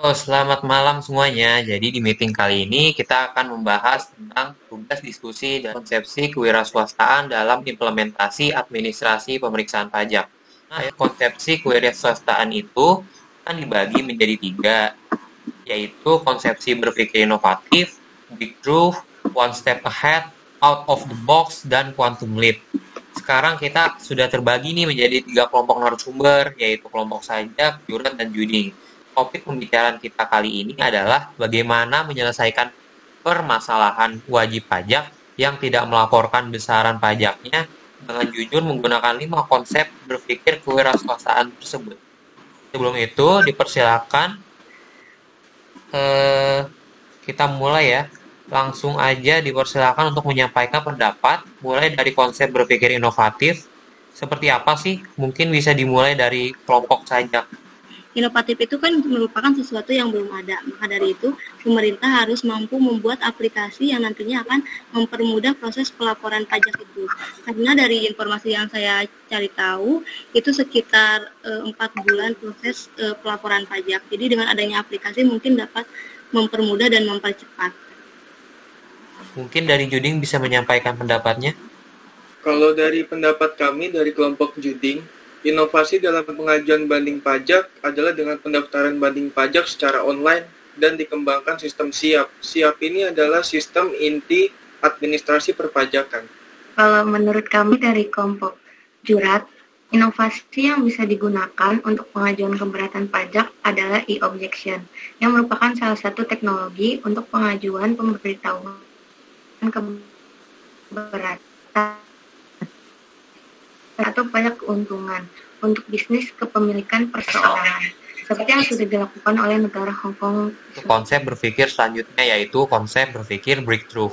Oh, selamat malam semuanya. Jadi di meeting kali ini kita akan membahas tentang tugas diskusi dan konsepsi kewirausahaan dalam implementasi administrasi pemeriksaan pajak. Nah, konsepsi kewirausahaan itu kan dibagi menjadi tiga, yaitu konsepsi berpikir inovatif, big truth, one step ahead, out of the box, dan quantum leap. Sekarang kita sudah terbagi nih menjadi tiga kelompok narasumber, yaitu kelompok sajak, jurat, dan juding topik pembicaraan kita kali ini adalah bagaimana menyelesaikan permasalahan wajib pajak yang tidak melaporkan besaran pajaknya dengan jujur menggunakan lima konsep berpikir kewirausahaan tersebut. Sebelum itu, dipersilakan eh, kita mulai ya. Langsung aja dipersilakan untuk menyampaikan pendapat mulai dari konsep berpikir inovatif. Seperti apa sih? Mungkin bisa dimulai dari kelompok sajak Inovatif itu kan merupakan sesuatu yang belum ada. Maka dari itu, pemerintah harus mampu membuat aplikasi yang nantinya akan mempermudah proses pelaporan pajak itu. Karena dari informasi yang saya cari tahu, itu sekitar eh, empat bulan proses e, pelaporan pajak. Jadi dengan adanya aplikasi mungkin dapat mempermudah dan mempercepat. Mungkin dari Juding bisa menyampaikan pendapatnya? Kalau dari pendapat kami dari kelompok Juding, Inovasi dalam pengajuan banding pajak adalah dengan pendaftaran banding pajak secara online dan dikembangkan sistem SIAP. SIAP ini adalah sistem inti administrasi perpajakan. Kalau menurut kami dari kelompok jurat, inovasi yang bisa digunakan untuk pengajuan keberatan pajak adalah e-objection, yang merupakan salah satu teknologi untuk pengajuan pemberitahuan keberatan atau banyak keuntungan untuk bisnis kepemilikan perseorangan seperti yang sudah dilakukan oleh negara Hong Kong. Konsep berpikir selanjutnya yaitu konsep berpikir breakthrough.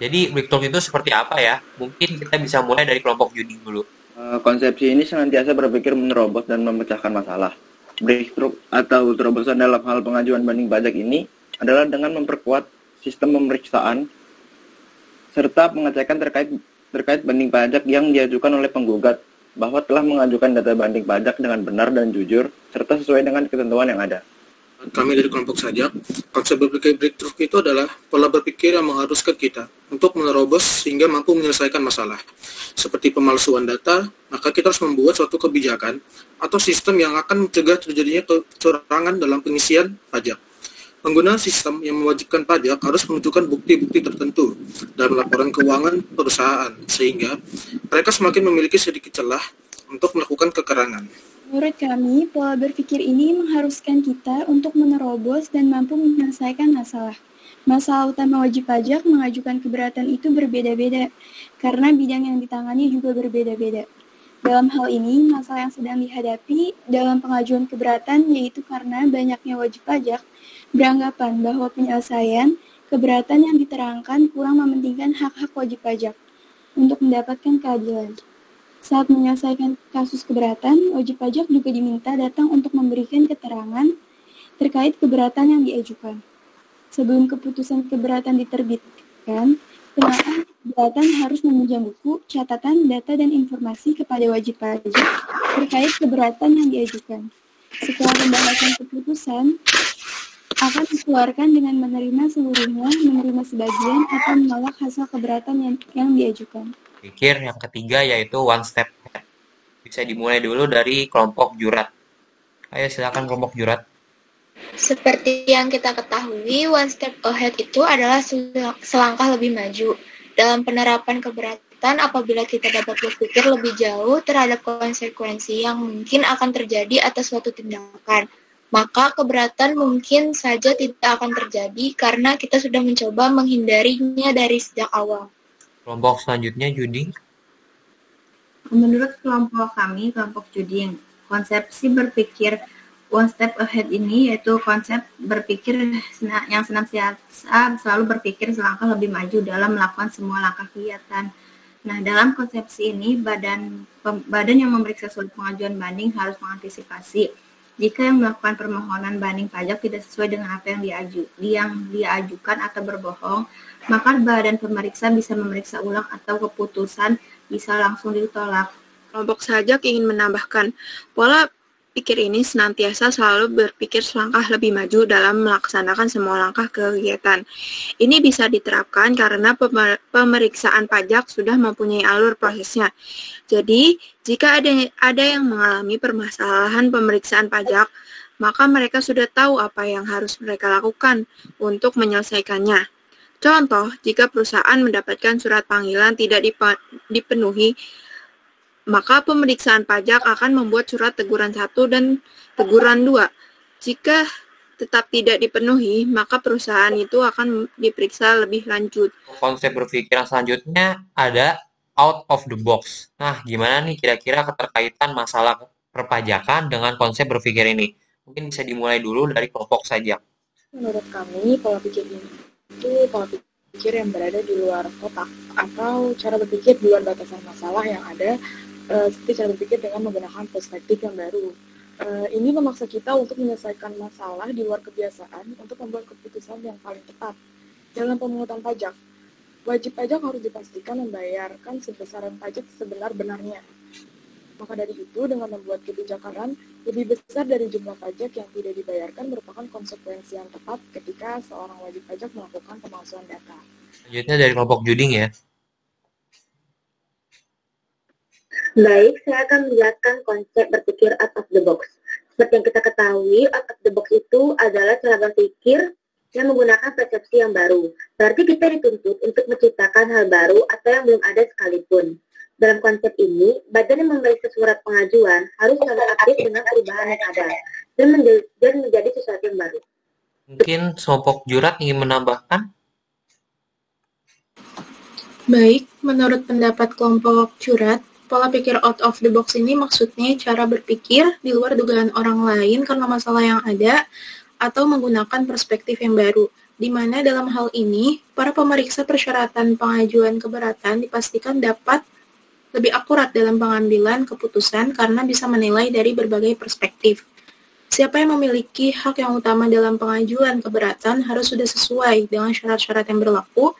Jadi breakthrough itu seperti apa ya? Mungkin kita bisa mulai dari kelompok judi dulu. Eh, konsepsi ini senantiasa berpikir menerobos dan memecahkan masalah. Breakthrough atau terobosan dalam hal pengajuan banding pajak ini adalah dengan memperkuat sistem pemeriksaan serta pengecekan terkait terkait banding pajak yang diajukan oleh penggugat bahwa telah mengajukan data banding pajak dengan benar dan jujur serta sesuai dengan ketentuan yang ada. Kami dari kelompok sajak, konsep berpikir breakthrough itu adalah pola berpikir yang mengharuskan kita untuk menerobos sehingga mampu menyelesaikan masalah. Seperti pemalsuan data, maka kita harus membuat suatu kebijakan atau sistem yang akan mencegah terjadinya kecurangan dalam pengisian pajak. Pengguna sistem yang mewajibkan pajak harus menunjukkan bukti-bukti tertentu dalam laporan keuangan perusahaan, sehingga mereka semakin memiliki sedikit celah untuk melakukan kekerangan. Menurut kami, pola berpikir ini mengharuskan kita untuk menerobos dan mampu menyelesaikan masalah. Masalah utama wajib pajak mengajukan keberatan itu berbeda-beda, karena bidang yang ditangani juga berbeda-beda. Dalam hal ini, masalah yang sedang dihadapi dalam pengajuan keberatan yaitu karena banyaknya wajib pajak beranggapan bahwa penyelesaian keberatan yang diterangkan kurang mementingkan hak-hak wajib pajak untuk mendapatkan keadilan. Saat menyelesaikan kasus keberatan, wajib pajak juga diminta datang untuk memberikan keterangan terkait keberatan yang diajukan. Sebelum keputusan keberatan diterbitkan, penyelesaian keberatan harus meminjam buku, catatan, data, dan informasi kepada wajib pajak terkait keberatan yang diajukan. Setelah pembahasan keputusan, akan dikeluarkan dengan menerima seluruhnya, menerima sebagian, atau menolak hasil keberatan yang, yang diajukan. Pikir yang ketiga yaitu one step ahead. Bisa dimulai dulu dari kelompok jurat. Ayo silakan kelompok jurat. Seperti yang kita ketahui, one step ahead itu adalah selangkah lebih maju dalam penerapan keberatan apabila kita dapat berpikir lebih jauh terhadap konsekuensi yang mungkin akan terjadi atas suatu tindakan maka keberatan mungkin saja tidak akan terjadi karena kita sudah mencoba menghindarinya dari sejak awal. Kelompok selanjutnya Judi. Menurut kelompok kami, kelompok Judi, konsepsi berpikir one step ahead ini yaitu konsep berpikir yang senantiasa selalu berpikir selangkah lebih maju dalam melakukan semua langkah kegiatan. Nah, dalam konsepsi ini, badan badan yang memeriksa surat pengajuan banding harus mengantisipasi jika yang melakukan permohonan banding pajak tidak sesuai dengan apa yang diaju, yang diajukan atau berbohong, maka badan pemeriksa bisa memeriksa ulang atau keputusan bisa langsung ditolak. Kelompok sajak ingin menambahkan pola berpikir ini senantiasa selalu berpikir selangkah lebih maju dalam melaksanakan semua langkah kegiatan. Ini bisa diterapkan karena pemeriksaan pajak sudah mempunyai alur prosesnya. Jadi, jika ada, ada yang mengalami permasalahan pemeriksaan pajak, maka mereka sudah tahu apa yang harus mereka lakukan untuk menyelesaikannya. Contoh, jika perusahaan mendapatkan surat panggilan tidak dipenuhi, maka pemeriksaan pajak akan membuat surat teguran satu dan teguran dua. Jika tetap tidak dipenuhi, maka perusahaan itu akan diperiksa lebih lanjut. Konsep berpikir selanjutnya ada out of the box. Nah, gimana nih kira-kira keterkaitan masalah perpajakan dengan konsep berpikir ini? Mungkin bisa dimulai dulu dari kelompok saja. Menurut kami, pola pikir ini itu pola pikir yang berada di luar kotak atau cara berpikir di luar batasan masalah yang ada seperti cara berpikir dengan menggunakan perspektif yang baru. Uh, ini memaksa kita untuk menyelesaikan masalah di luar kebiasaan untuk membuat keputusan yang paling tepat. Dalam pemungutan pajak, wajib pajak harus dipastikan membayarkan sebesaran pajak sebenar-benarnya. Maka dari itu, dengan membuat kebijakan lebih besar dari jumlah pajak yang tidak dibayarkan merupakan konsekuensi yang tepat ketika seorang wajib pajak melakukan pemalsuan data. Selanjutnya dari kelompok juding ya. Baik, saya akan menjelaskan konsep berpikir out of the box. Seperti yang kita ketahui, out of the box itu adalah cara berpikir yang menggunakan persepsi yang baru. Berarti kita dituntut untuk menciptakan hal baru atau yang belum ada sekalipun. Dalam konsep ini, badan yang memeriksa surat pengajuan harus selalu update dengan perubahan yang ada dan menjadi, dan menjadi sesuatu yang baru. Mungkin kelompok jurat ingin menambahkan? Baik, menurut pendapat kelompok jurat, Pola pikir out of the box ini maksudnya cara berpikir di luar dugaan orang lain karena masalah yang ada atau menggunakan perspektif yang baru, di mana dalam hal ini, para pemeriksa persyaratan pengajuan keberatan dipastikan dapat lebih akurat dalam pengambilan keputusan karena bisa menilai dari berbagai perspektif. Siapa yang memiliki hak yang utama dalam pengajuan keberatan harus sudah sesuai dengan syarat-syarat yang berlaku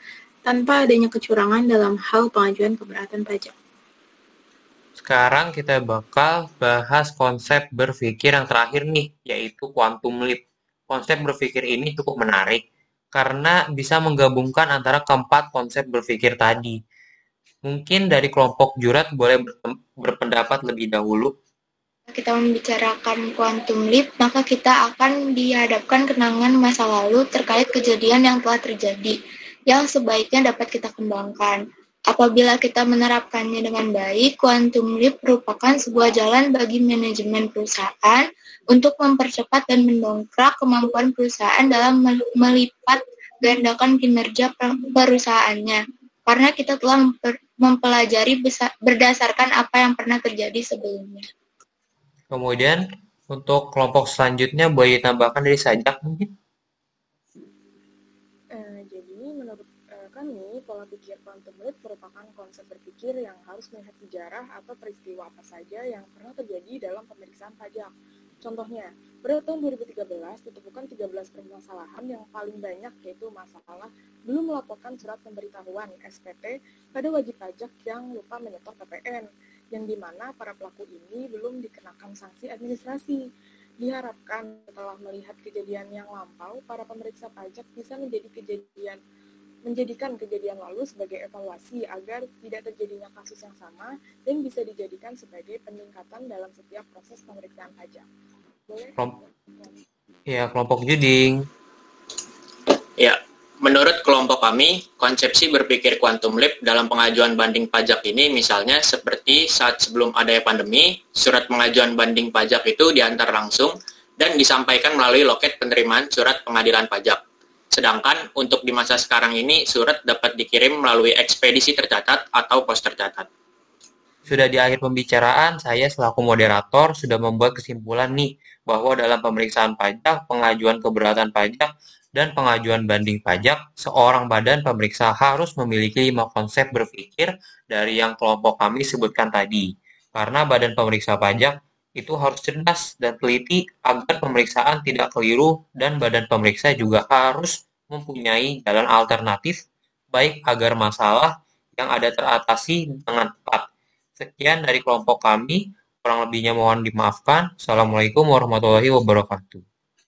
tanpa adanya kecurangan dalam hal pengajuan keberatan pajak. Sekarang kita bakal bahas konsep berpikir yang terakhir nih, yaitu quantum leap. Konsep berpikir ini cukup menarik karena bisa menggabungkan antara keempat konsep berpikir tadi. Mungkin dari kelompok jurat boleh berpendapat lebih dahulu. Kita membicarakan quantum leap, maka kita akan dihadapkan kenangan masa lalu terkait kejadian yang telah terjadi, yang sebaiknya dapat kita kembangkan. Apabila kita menerapkannya dengan baik, quantum leap merupakan sebuah jalan bagi manajemen perusahaan untuk mempercepat dan mendongkrak kemampuan perusahaan dalam melipat gandakan kinerja perusahaannya. Karena kita telah mempelajari berdasarkan apa yang pernah terjadi sebelumnya. Kemudian untuk kelompok selanjutnya boleh ditambahkan dari sajak mungkin? Pola pikir quantum leap merupakan konsep berpikir yang harus melihat sejarah atau peristiwa apa saja yang pernah terjadi dalam pemeriksaan pajak. Contohnya, pada tahun 2013 ditemukan 13 permasalahan yang paling banyak yaitu masalah belum melaporkan surat pemberitahuan SPT pada wajib pajak yang lupa menyetor PPN, yang di mana para pelaku ini belum dikenakan sanksi administrasi. Diharapkan setelah melihat kejadian yang lampau, para pemeriksa pajak bisa menjadi kejadian menjadikan kejadian lalu sebagai evaluasi agar tidak terjadinya kasus yang sama dan bisa dijadikan sebagai peningkatan dalam setiap proses pemeriksaan pajak. Boleh? Ya, kelompok juding. Ya, menurut kelompok kami, konsepsi berpikir quantum leap dalam pengajuan banding pajak ini misalnya seperti saat sebelum adanya pandemi, surat pengajuan banding pajak itu diantar langsung dan disampaikan melalui loket penerimaan surat pengadilan pajak. Sedangkan untuk di masa sekarang ini surat dapat dikirim melalui ekspedisi tercatat atau pos tercatat. Sudah di akhir pembicaraan, saya selaku moderator sudah membuat kesimpulan nih bahwa dalam pemeriksaan pajak, pengajuan keberatan pajak, dan pengajuan banding pajak, seorang badan pemeriksa harus memiliki lima konsep berpikir dari yang kelompok kami sebutkan tadi. Karena badan pemeriksa pajak itu harus cerdas dan teliti agar pemeriksaan tidak keliru dan badan pemeriksa juga harus mempunyai jalan alternatif baik agar masalah yang ada teratasi dengan tepat. Sekian dari kelompok kami. Kurang lebihnya mohon dimaafkan. Assalamualaikum warahmatullahi wabarakatuh.